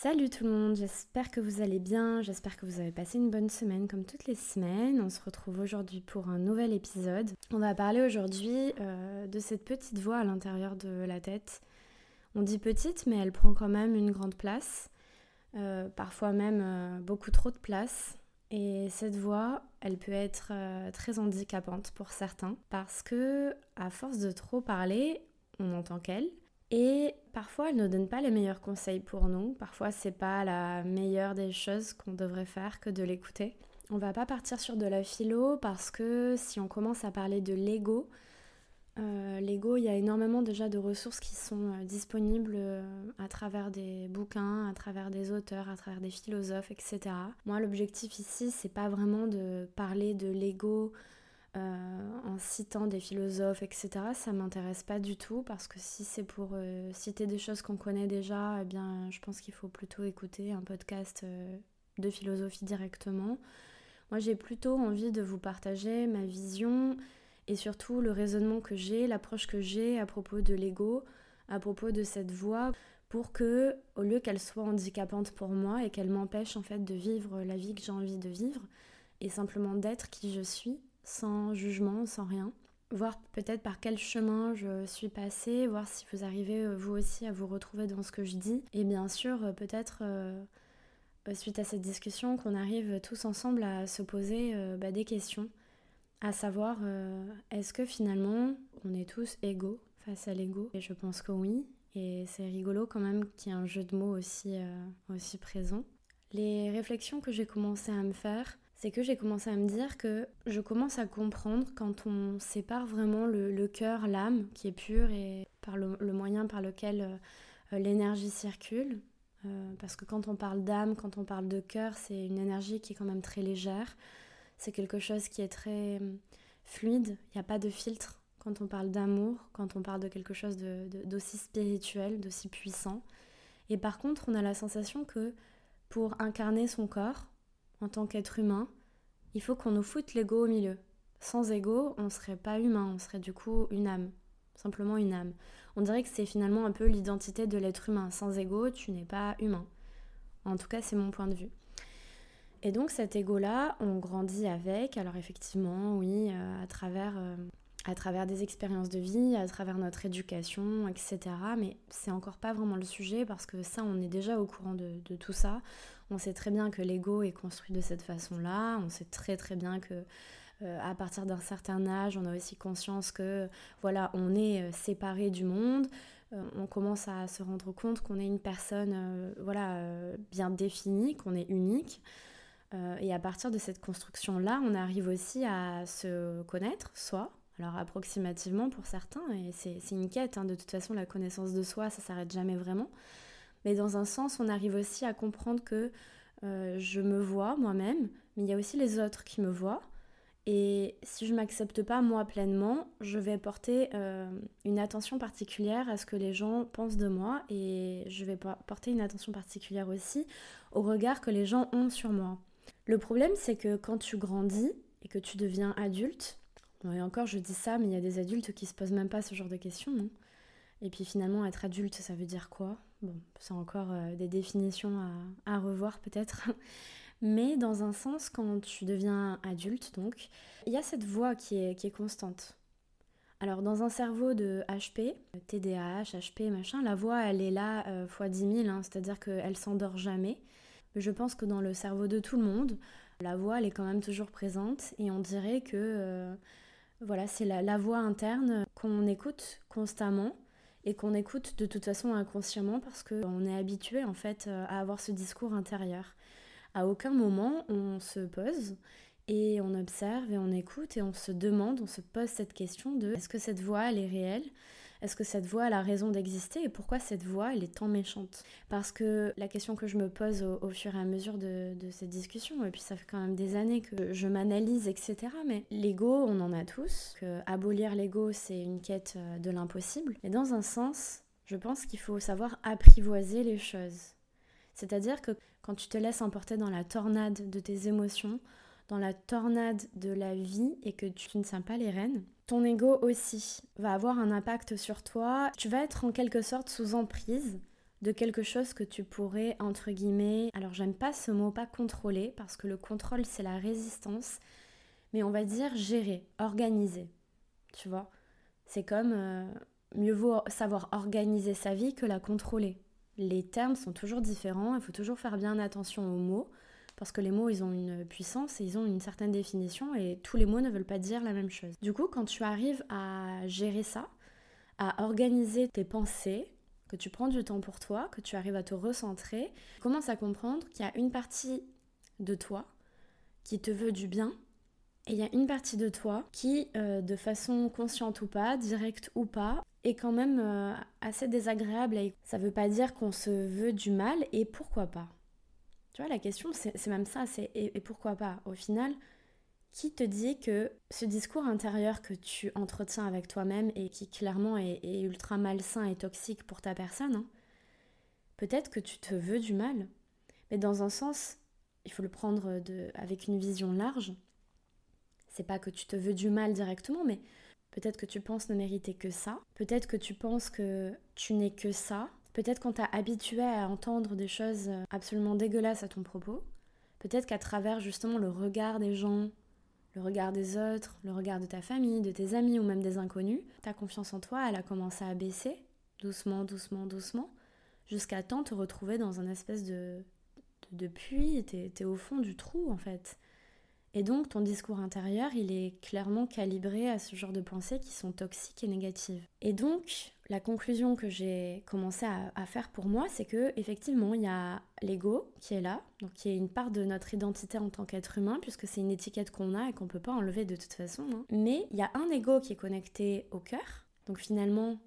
Salut tout le monde, j'espère que vous allez bien, j'espère que vous avez passé une bonne semaine comme toutes les semaines. On se retrouve aujourd'hui pour un nouvel épisode. On va parler aujourd'hui euh, de cette petite voix à l'intérieur de la tête. On dit petite mais elle prend quand même une grande place, euh, parfois même euh, beaucoup trop de place. Et cette voix, elle peut être très handicapante pour certains parce que à force de trop parler, on n'entend qu'elle et parfois, elle ne donne pas les meilleurs conseils pour nous. Parfois, c'est pas la meilleure des choses qu'on devrait faire que de l'écouter. On va pas partir sur de la philo parce que si on commence à parler de l'ego, euh, l'ego, il y a énormément déjà de ressources qui sont euh, disponibles euh, à travers des bouquins, à travers des auteurs, à travers des philosophes, etc. Moi, l'objectif ici, c'est pas vraiment de parler de l'ego en citant des philosophes, etc., ça m'intéresse pas du tout parce que si c'est pour euh, citer des choses qu'on connaît déjà, eh bien, je pense qu'il faut plutôt écouter un podcast euh, de philosophie directement. Moi, j'ai plutôt envie de vous partager ma vision et surtout le raisonnement que j'ai, l'approche que j'ai à propos de l'ego, à propos de cette voix, pour que, au lieu qu'elle soit handicapante pour moi et qu'elle m'empêche en fait de vivre la vie que j'ai envie de vivre et simplement d'être qui je suis, sans jugement, sans rien. Voir peut-être par quel chemin je suis passée, voir si vous arrivez euh, vous aussi à vous retrouver dans ce que je dis. Et bien sûr, euh, peut-être euh, suite à cette discussion qu'on arrive tous ensemble à se poser bah, des questions. À savoir, est-ce que finalement on est tous égaux face à l'ego? Et je pense que oui. Et c'est rigolo quand même qu'il y ait un jeu de mots aussi, aussi présent. Les réflexions que j'ai commencé à me faire, c'est que j'ai commencé à me dire que je commence à comprendre quand on sépare vraiment le, cœur, l'âme, qui est pure et par le, moyen par lequel euh, l'énergie circule. Euh, parce que quand on parle d'âme, quand on parle de cœur, c'est une énergie qui est quand même très légère. C'est quelque chose qui est très euh, fluide. Il n'y a pas de filtre quand on parle d'amour, quand on parle de quelque chose d'aussi spirituel, d'aussi puissant. Et par contre, on a la sensation que pour incarner son corps, en tant qu'être humain, il faut qu'on nous foute l'ego au milieu. Sans ego, on serait pas humain, on serait du coup une âme, simplement une âme. On dirait que c'est finalement un peu l'identité de l'être humain. Sans ego, tu n'es pas humain. En tout cas, c'est mon point de vue. Et donc cet ego-là, on grandit avec. Alors effectivement, oui, euh, à travers euh, à travers des expériences de vie, à travers notre éducation, etc. Mais c'est encore pas vraiment le sujet parce que ça, on est déjà au courant de, tout ça. On sait très bien que l'ego est construit de cette façon-là. On sait très très bien que euh, à partir d'un certain âge, on a aussi conscience que voilà, on est euh, séparé du monde. Euh, on commence à se rendre compte qu'on est une personne voilà bien définie, qu'on est unique. et à partir de cette construction-là, on arrive aussi à se connaître, soi, alors approximativement pour certains, et c'est une quête, hein. de toute façon la connaissance de soi, ça s'arrête jamais vraiment. Mais dans un sens, on arrive aussi à comprendre que euh, je me vois moi-même, mais il y a aussi les autres qui me voient. Et si je m'accepte pas moi pleinement, je vais porter euh, une attention particulière à ce que les gens pensent de moi et je vais porter une attention particulière aussi au regard que les gens ont sur moi. Le problème, c'est que quand tu grandis et que tu deviens adulte, et encore, je dis ça, mais il y a des adultes qui se posent même pas ce genre de questions, non Et puis finalement, être adulte, ça veut dire quoi? Bon, c'est encore euh, des définitions à, revoir peut-être. Mais dans un sens, quand tu deviens adulte, donc, il y a cette voix qui est, constante. Alors, dans un cerveau de HP, TDAH, HP, machin, la voix, elle est là euh, fois 10 000, hein, c'est-à-dire qu'elle s'endort jamais. Mais je pense que dans le cerveau de tout le monde, la voix, elle est quand même toujours présente et on dirait que euh, voilà, c'est la, voix interne qu'on écoute constamment et qu'on écoute de toute façon inconsciemment parce qu'on est habitué en fait euh, à avoir ce discours intérieur. À aucun moment on se pose et on observe et on écoute et on se demande, on se pose cette question de est-ce que cette voix elle est réelle? Est-ce que cette voix a raison d'exister et pourquoi cette voix elle est tant méchante? Parce que la question que je me pose au, fur et à mesure de, cette discussion, et puis ça fait quand même des années que je m'analyse, etc. Mais l'ego, on en a tous. Que abolir l'ego, c'est une quête euh, de l'impossible. Et dans un sens, je pense qu'il faut savoir apprivoiser les choses. C'est-à-dire que quand tu te laisses emporter dans la tornade de tes émotions, dans la tornade de la vie et que tu ne sens pas les rênes, ton ego aussi va avoir un impact sur toi. Tu vas être en quelque sorte sous emprise de quelque chose que tu pourrais, entre guillemets, alors j'aime pas ce mot, pas contrôler, parce que le contrôle c'est la résistance, mais on va dire gérer, organiser. Tu vois C'est comme euh, mieux vaut savoir organiser sa vie que la contrôler. Les termes sont toujours différents, il faut toujours faire bien attention aux mots, parce que les mots, ils ont une puissance et ils ont une certaine définition, et tous les mots ne veulent pas dire la même chose. Du coup, quand tu arrives à gérer ça, à organiser tes pensées, que tu prends du temps pour toi, que tu arrives à te recentrer, tu commences à comprendre qu'il y a une partie de toi qui te veut du bien et il y a une partie de toi qui, euh, de façon consciente ou pas, directe ou pas, est quand même euh, assez désagréable. Ça veut pas dire qu'on se veut du mal et pourquoi pas. Tu vois, la question c'est même ça, c'est et pourquoi pas? Au final, qui te dit que ce discours intérieur que tu entretiens avec toi-même et qui clairement est, ultra malsain et toxique pour ta personne, hein, peut-être que tu te veux du mal. Mais dans un sens, il faut le prendre de, avec une vision large. C'est pas que tu te veux du mal directement, mais peut-être que tu penses ne mériter que ça. Peut-être que tu penses que tu n'es que ça. Peut-être qu'on t'a habitué à entendre des choses absolument dégueulasses à ton propos. Peut-être qu'à travers justement le regard des gens, le regard des autres, le regard de ta famille, de tes amis ou même des inconnus, ta confiance en toi, elle a commencé à baisser, doucement, doucement, doucement, jusqu'à temps te retrouver dans un espèce de, de, puits, t'es es au fond du trou en fait. Et donc ton discours intérieur, il est clairement calibré à ce genre de pensées qui sont toxiques et négatives. Et donc, la conclusion que j'ai commencé à, faire pour moi, c'est que effectivement, il y a l'ego qui est là, donc qui est une part de notre identité en tant qu'être humain, puisque c'est une étiquette qu'on a et qu'on peut pas enlever de toute façon. Hein. Mais il y a un ego qui est connecté au cœur, donc finalement,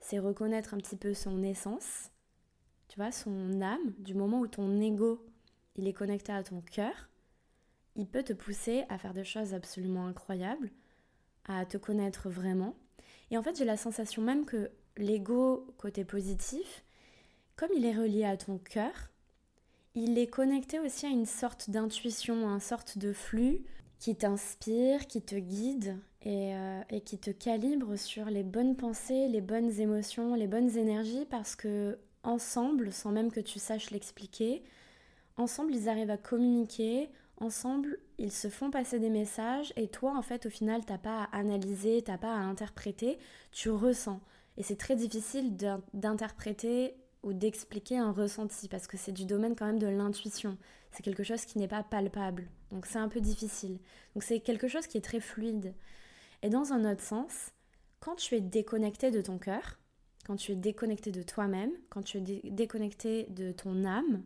c'est reconnaître un petit peu son essence, tu vois, son âme, du moment où ton ego il est connecté à ton cœur, il peut te pousser à faire des choses absolument incroyables, à te connaître vraiment. Et en fait, j'ai la sensation même que l'ego, côté positif, comme il est relié à ton cœur, il est connecté aussi à une sorte d'intuition, une sorte de flux qui t'inspire, qui te guide et, euh, et, qui te calibre sur les bonnes pensées, les bonnes émotions, les bonnes énergies, parce que ensemble, sans même que tu saches l'expliquer, ensemble, ils arrivent à communiquer ensemble, ils se font passer des messages et toi, en fait, au final, t'as pas à analyser, t'as pas à interpréter, tu ressens. Et c'est très difficile d'interpréter ou d'expliquer un ressenti parce que c'est du domaine quand même de l'intuition. C'est quelque chose qui n'est pas palpable. Donc c'est un peu difficile. Donc c'est quelque chose qui est très fluide. Et dans un autre sens, quand tu es déconnecté de ton cœur, quand tu es déconnecté de toi-même, quand tu es déconnecté de ton âme,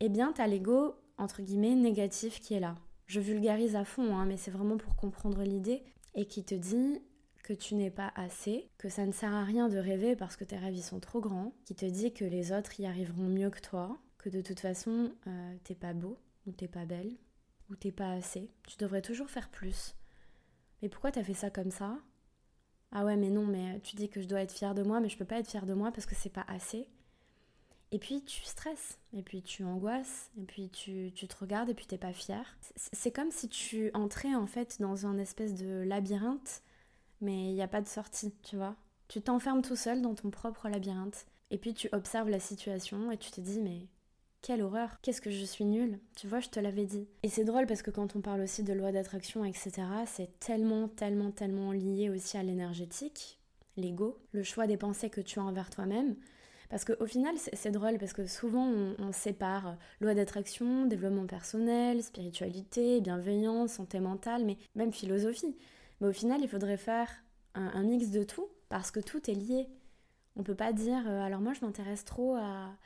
eh bien, tu as l'ego entre guillemets, négatif qui est là. Je vulgarise à fond, hein, mais c'est vraiment pour comprendre l'idée et qui te dit que tu n'es pas assez, que ça ne sert à rien de rêver parce que tes rêves sont trop grands, qui te dit que les autres y arriveront mieux que toi, que de toute façon euh, t'es pas beau, ou t'es pas belle, ou t'es pas assez. Tu devrais toujours faire plus. Mais pourquoi t'as fait ça comme ça? Ah ouais, mais non, mais tu dis que je dois être fière de moi, mais je peux pas être fière de moi parce que c'est pas assez. Et puis tu stresses, et puis tu angoisses, et puis tu, te regardes, et puis t'es pas fier. C'est comme si tu entrais en fait dans un espèce de labyrinthe, mais il n'y a pas de sortie, tu vois. Tu t'enfermes tout seul dans ton propre labyrinthe, et puis tu observes la situation, et tu te dis, mais quelle horreur, qu'est-ce que je suis nulle, tu vois, je te l'avais dit. Et c'est drôle parce que quand on parle aussi de loi d'attraction, etc., c'est tellement, tellement, tellement lié aussi à l'énergétique, l'ego, le choix des pensées que tu as envers toi-même. Parce qu'au final, c'est drôle, parce que souvent on, sépare loi d'attraction, développement personnel, spiritualité, bienveillance, santé mentale, mais même philosophie. Mais au final, il faudrait faire un, mix de tout, parce que tout est lié. On peut pas dire, euh, alors moi je m'intéresse trop à,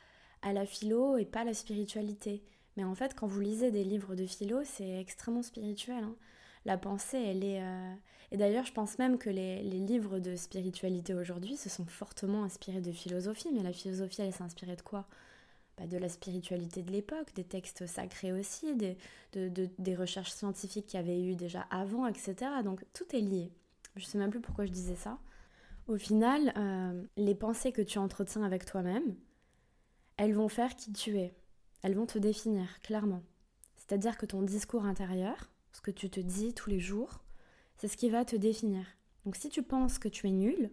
la philo et pas à la spiritualité. Mais en fait, quand vous lisez des livres de philo, c'est extrêmement spirituel. Hein. La pensée, elle est, euh, et d'ailleurs, je pense même que les, livres de spiritualité aujourd'hui se sont fortement inspirés de philosophie. Mais la philosophie, elle s'est inspirée de quoi? Bah, De la spiritualité de l'époque, des textes sacrés aussi, des, des recherches scientifiques qu'il y avait eu déjà avant, etc. Donc tout est lié. Je sais même plus pourquoi je disais ça. Au final, euh, les pensées que tu entretiens avec toi-même, elles vont faire qui tu es. Elles vont te définir, clairement. C'est-à-dire que ton discours intérieur, ce que tu te dis tous les jours, c'est ce qui va te définir. Donc si tu penses que tu es nul,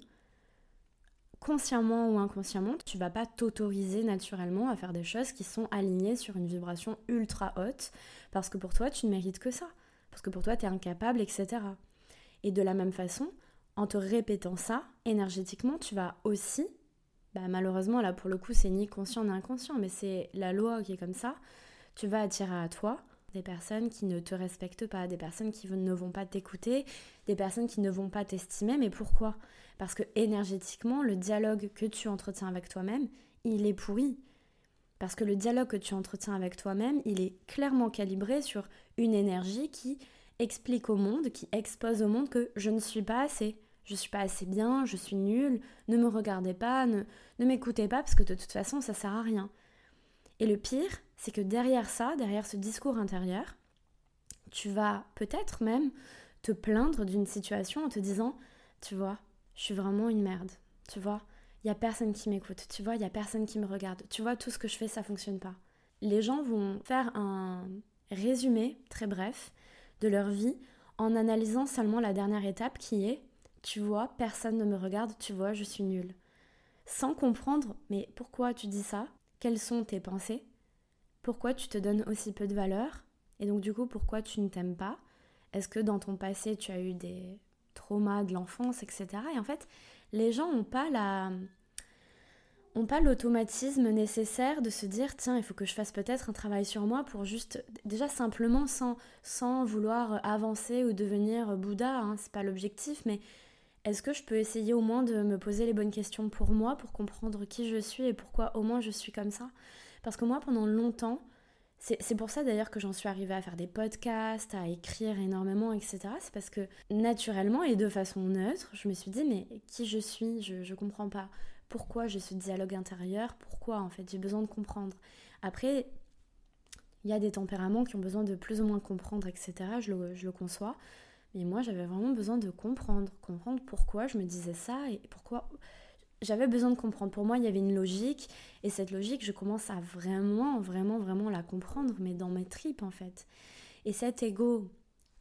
consciemment ou inconsciemment, tu vas pas t'autoriser naturellement à faire des choses qui sont alignées sur une vibration ultra haute, parce que pour toi, tu ne mérites que ça, parce que pour toi, tu es incapable, etc. Et de la même façon, en te répétant ça, énergétiquement, tu vas aussi, bah malheureusement là pour le coup c'est ni conscient ni inconscient, mais c'est la loi qui est comme ça, tu vas attirer à toi des personnes qui ne te respectent pas, des personnes qui ne vont pas t'écouter, des personnes qui ne vont pas t'estimer. Mais pourquoi? Parce que énergétiquement, le dialogue que tu entretiens avec toi-même, il est pourri. Parce que le dialogue que tu entretiens avec toi-même, il est clairement calibré sur une énergie qui explique au monde, qui expose au monde que je ne suis pas assez, je suis pas assez bien, je suis nulle, ne me regardez pas, ne, ne m'écoutez pas parce que de toute façon ça sert à rien. Et le pire, c'est que derrière ça, derrière ce discours intérieur, tu vas peut-être même te plaindre d'une situation en te disant, tu vois, je suis vraiment une merde, tu vois, il y a personne qui m'écoute, tu vois, il y a personne qui me regarde, tu vois, tout ce que je fais, ça fonctionne pas. Les gens vont faire un résumé très bref de leur vie en analysant seulement la dernière étape qui est tu vois, personne ne me regarde, tu vois, je suis nulle. Sans comprendre, mais pourquoi tu dis ça? Quelles sont tes pensées Pourquoi tu te donnes aussi peu de valeur Et donc du coup, pourquoi tu ne t'aimes pas? Est-ce que dans ton passé, tu as eu des traumas de l'enfance, etc. Et en fait, les gens n'ont pas la ont pas l'automatisme nécessaire de se dire tiens il faut que je fasse peut-être un travail sur moi pour juste déjà simplement sans sans vouloir avancer ou devenir Bouddha hein, c'est pas l'objectif mais est-ce que je peux essayer au moins de me poser les bonnes questions pour moi, pour comprendre qui je suis et pourquoi au moins je suis comme ça? Parce que moi, pendant longtemps, c'est pour ça d'ailleurs que j'en suis arrivée à faire des podcasts, à écrire énormément, etc. C'est parce que naturellement et de façon neutre, je me suis dit, mais qui je suis? Je ne comprends pas. Pourquoi j'ai ce dialogue intérieur? Pourquoi en fait J'ai besoin de comprendre? Après, il y a des tempéraments qui ont besoin de plus ou moins comprendre, etc. Je le, je le conçois. Et moi, j'avais vraiment besoin de comprendre, comprendre pourquoi je me disais ça et pourquoi j'avais besoin de comprendre. Pour moi, il y avait une logique et cette logique, je commence à vraiment, vraiment, vraiment la comprendre, mais dans mes tripes en fait. Et cet ego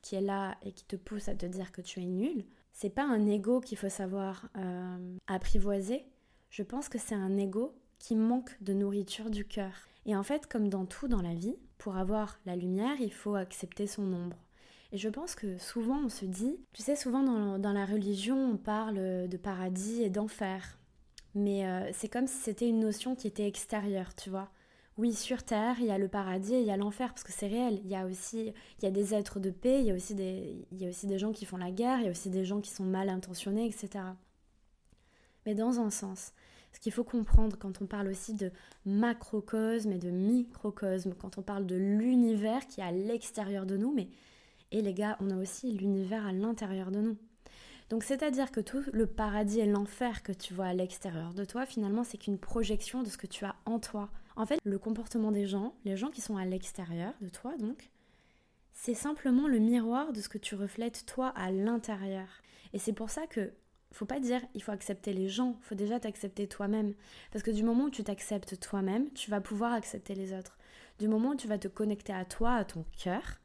qui est là et qui te pousse à te dire que tu es nul, c'est pas un ego qu'il faut savoir euh, apprivoiser. Je pense que c'est un ego qui manque de nourriture du cœur. Et en fait, comme dans tout dans la vie, pour avoir la lumière, il faut accepter son ombre. Et je pense que souvent on se dit, tu sais, souvent dans, la religion on parle de paradis et d'enfer. Mais euh, c'est comme si c'était une notion qui était extérieure, tu vois. Oui, sur Terre, il y a le paradis et il y a l'enfer, parce que c'est réel. Il y a aussi il y a des êtres de paix, il y, a aussi des, il y a aussi des gens qui font la guerre, il y a aussi des gens qui sont mal intentionnés, etc. Mais dans un sens, ce qu'il faut comprendre quand on parle aussi de macrocosme et de microcosme, quand on parle de l'univers qui est à l'extérieur de nous, mais et les gars, on a aussi l'univers à l'intérieur de nous. Donc c'est-à-dire que tout le paradis et l'enfer que tu vois à l'extérieur de toi, finalement, c'est qu'une projection de ce que tu as en toi. En fait, le comportement des gens, les gens qui sont à l'extérieur de toi, donc, c'est simplement le miroir de ce que tu reflètes toi à l'intérieur. Et c'est pour ça que faut pas dire il faut accepter les gens, faut déjà t'accepter toi-même. Parce que du moment où tu t'acceptes toi-même, tu vas pouvoir accepter les autres. Du moment où tu vas te connecter à toi, à ton cœur,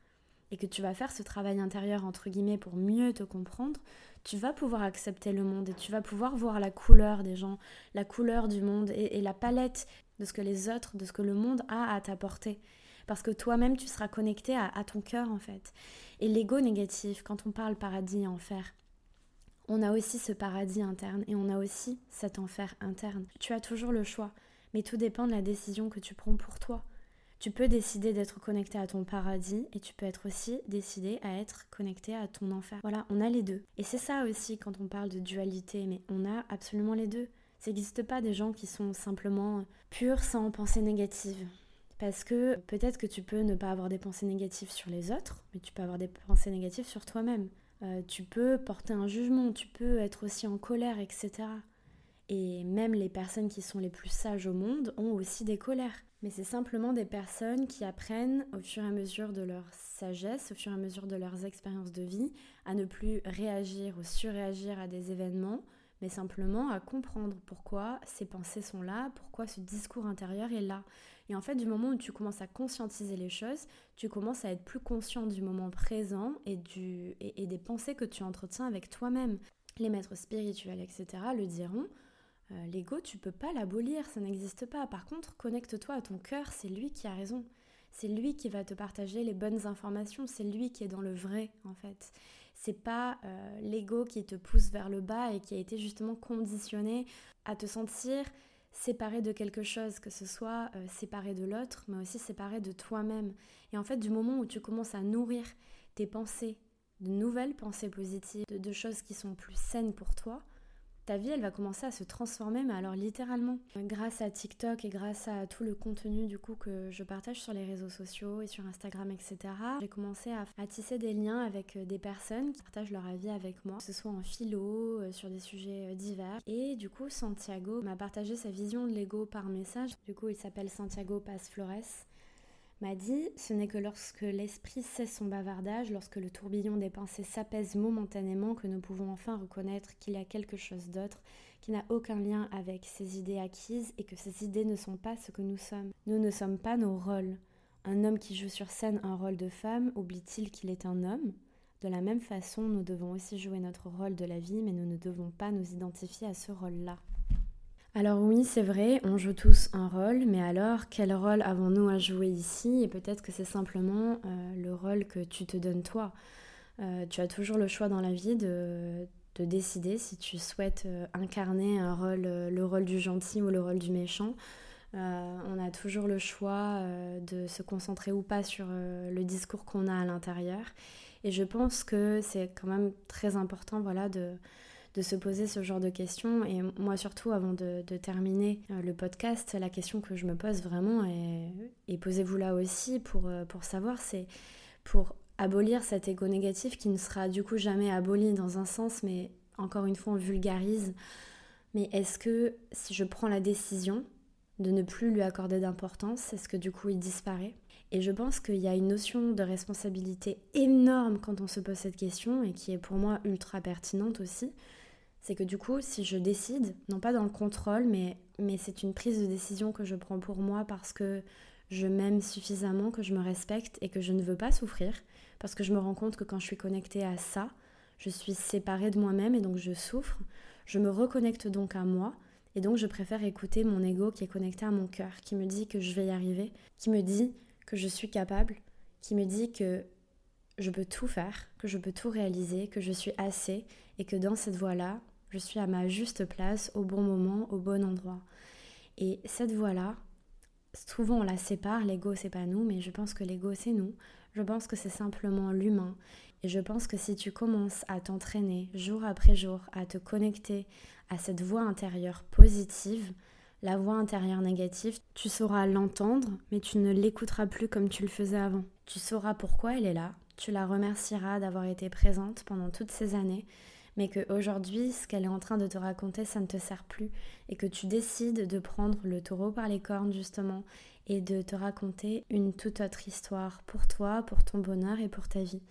et que tu vas faire ce travail intérieur, entre guillemets, pour mieux te comprendre, tu vas pouvoir accepter le monde et tu vas pouvoir voir la couleur des gens, la couleur du monde et, la palette de ce que les autres, de ce que le monde a à t'apporter. Parce que toi-même, tu seras connecté à, à ton cœur, en fait. Et l'ego négatif, quand on parle paradis et enfer, on a aussi ce paradis interne et on a aussi cet enfer interne. Tu as toujours le choix, mais tout dépend de la décision que tu prends pour toi. Tu peux décider d'être connecté à ton paradis et tu peux être aussi décidé à être connecté à ton enfer. Voilà, on a les deux. Et c'est ça aussi quand on parle de dualité, mais on a absolument les deux. Ça n'existe pas des gens qui sont simplement purs sans pensée négative. Parce que peut-être que tu peux ne pas avoir des pensées négatives sur les autres, mais tu peux avoir des pensées négatives sur toi-même. Euh, tu peux porter un jugement, tu peux être aussi en colère, etc. Et même les personnes qui sont les plus sages au monde ont aussi des colères mais c'est simplement des personnes qui apprennent au fur et à mesure de leur sagesse, au fur et à mesure de leurs expériences de vie, à ne plus réagir ou surréagir à des événements, mais simplement à comprendre pourquoi ces pensées sont là, pourquoi ce discours intérieur est là. Et en fait, du moment où tu commences à conscientiser les choses, tu commences à être plus conscient du moment présent et, et, des pensées que tu entretiens avec toi-même. Les maîtres spirituels, etc., le diront. Euh, l'ego, tu peux pas l'abolir, ça n'existe pas. Par contre, connecte-toi à ton cœur, c'est lui qui a raison. C'est lui qui va te partager les bonnes informations, c'est lui qui est dans le vrai en fait. C'est pas euh, l'ego qui te pousse vers le bas et qui a été justement conditionné à te sentir séparé de quelque chose, que ce soit euh, séparé de l'autre, mais aussi séparé de toi-même. Et en fait, du moment où tu commences à nourrir tes pensées, de nouvelles pensées positives, de choses qui sont plus saines pour toi, ta vie, elle va commencer à se transformer, mais alors littéralement. Grâce à TikTok et grâce à tout le contenu du coup que je partage sur les réseaux sociaux et sur Instagram, etc., j'ai commencé à, tisser des liens avec euh, des personnes qui partagent leur avis avec moi, que ce soit en philo, euh, sur des sujets euh, divers. Et du coup, Santiago m'a partagé sa vision de l'ego par message. Du coup, il s'appelle Santiago Paz Flores m'a dit Ce n'est que lorsque l'esprit cesse son bavardage, lorsque le tourbillon des pensées s'apaise momentanément, que nous pouvons enfin reconnaître qu'il y a quelque chose d'autre qui n'a aucun lien avec ces idées acquises et que ces idées ne sont pas ce que nous sommes. Nous ne sommes pas nos rôles. Un homme qui joue sur scène un rôle de femme oublie-t-il qu'il est un homme? De la même façon, nous devons aussi jouer notre rôle de la vie, mais nous ne devons pas nous identifier à ce rôle-là. Alors oui, c'est vrai, on joue tous un rôle, mais alors quel rôle avons-nous à jouer ici? Et peut-être que c'est simplement euh, le rôle que tu te donnes toi. Euh, tu as toujours le choix dans la vie de, décider si tu souhaites euh, incarner un rôle, le rôle du gentil ou le rôle du méchant. on a toujours le choix de se concentrer ou pas sur le discours qu'on a à l'intérieur. Et je pense que c'est quand même très important voilà, de, de se poser ce genre de questions. Et moi surtout, avant de, terminer euh, le podcast, la question que je me pose vraiment, et, posez-vous là aussi pour, euh, pour savoir, c'est pour abolir cet ego négatif qui ne sera du coup jamais aboli dans un sens, mais encore une fois, on vulgarise. Mais est-ce que si je prends la décision de ne plus lui accorder d'importance, est-ce que du coup il disparaît? Et je pense qu'il y a une notion de responsabilité énorme quand on se pose cette question et qui est pour moi ultra pertinente aussi c'est que du coup, si je décide, non pas dans le contrôle, mais, mais c'est une prise de décision que je prends pour moi parce que je m'aime suffisamment, que je me respecte et que je ne veux pas souffrir, parce que je me rends compte que quand je suis connectée à ça, je suis séparée de moi-même et donc je souffre. Je me reconnecte donc à moi et donc je préfère écouter mon ego qui est connecté à mon cœur, qui me dit que je vais y arriver, qui me dit que je suis capable, qui me dit que je peux tout faire, que je peux tout réaliser, que je suis assez et que dans cette voie-là, je suis à ma juste place, au bon moment, au bon endroit. Et cette voie-là, souvent on la sépare, l'ego c'est pas nous, mais je pense que l'ego c'est nous. Je pense que c'est simplement l'humain. Et je pense que si tu commences à t'entraîner jour après jour, à te connecter à cette voix intérieure positive, la voix intérieure négative, tu sauras l'entendre, mais tu ne l'écouteras plus comme tu le faisais avant. Tu sauras pourquoi elle est là, tu la remercieras d'avoir été présente pendant toutes ces années, mais qu'aujourd'hui, ce qu'elle est en train de te raconter, ça ne te sert plus, et que tu décides de prendre le taureau par les cornes, justement, et de te raconter une toute autre histoire pour toi, pour ton bonheur et pour ta vie.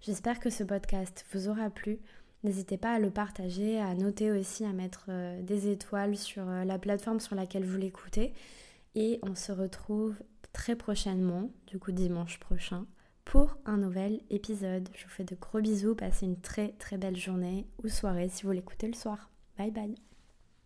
J'espère que ce podcast vous aura plu. N'hésitez pas à le partager, à noter aussi, à mettre euh, des étoiles sur euh, la plateforme sur laquelle vous l'écoutez. Et on se retrouve très prochainement, du coup dimanche prochain, pour un nouvel épisode. Je vous fais de gros bisous, passez une très très belle journée ou soirée si vous l'écoutez le soir. Bye bye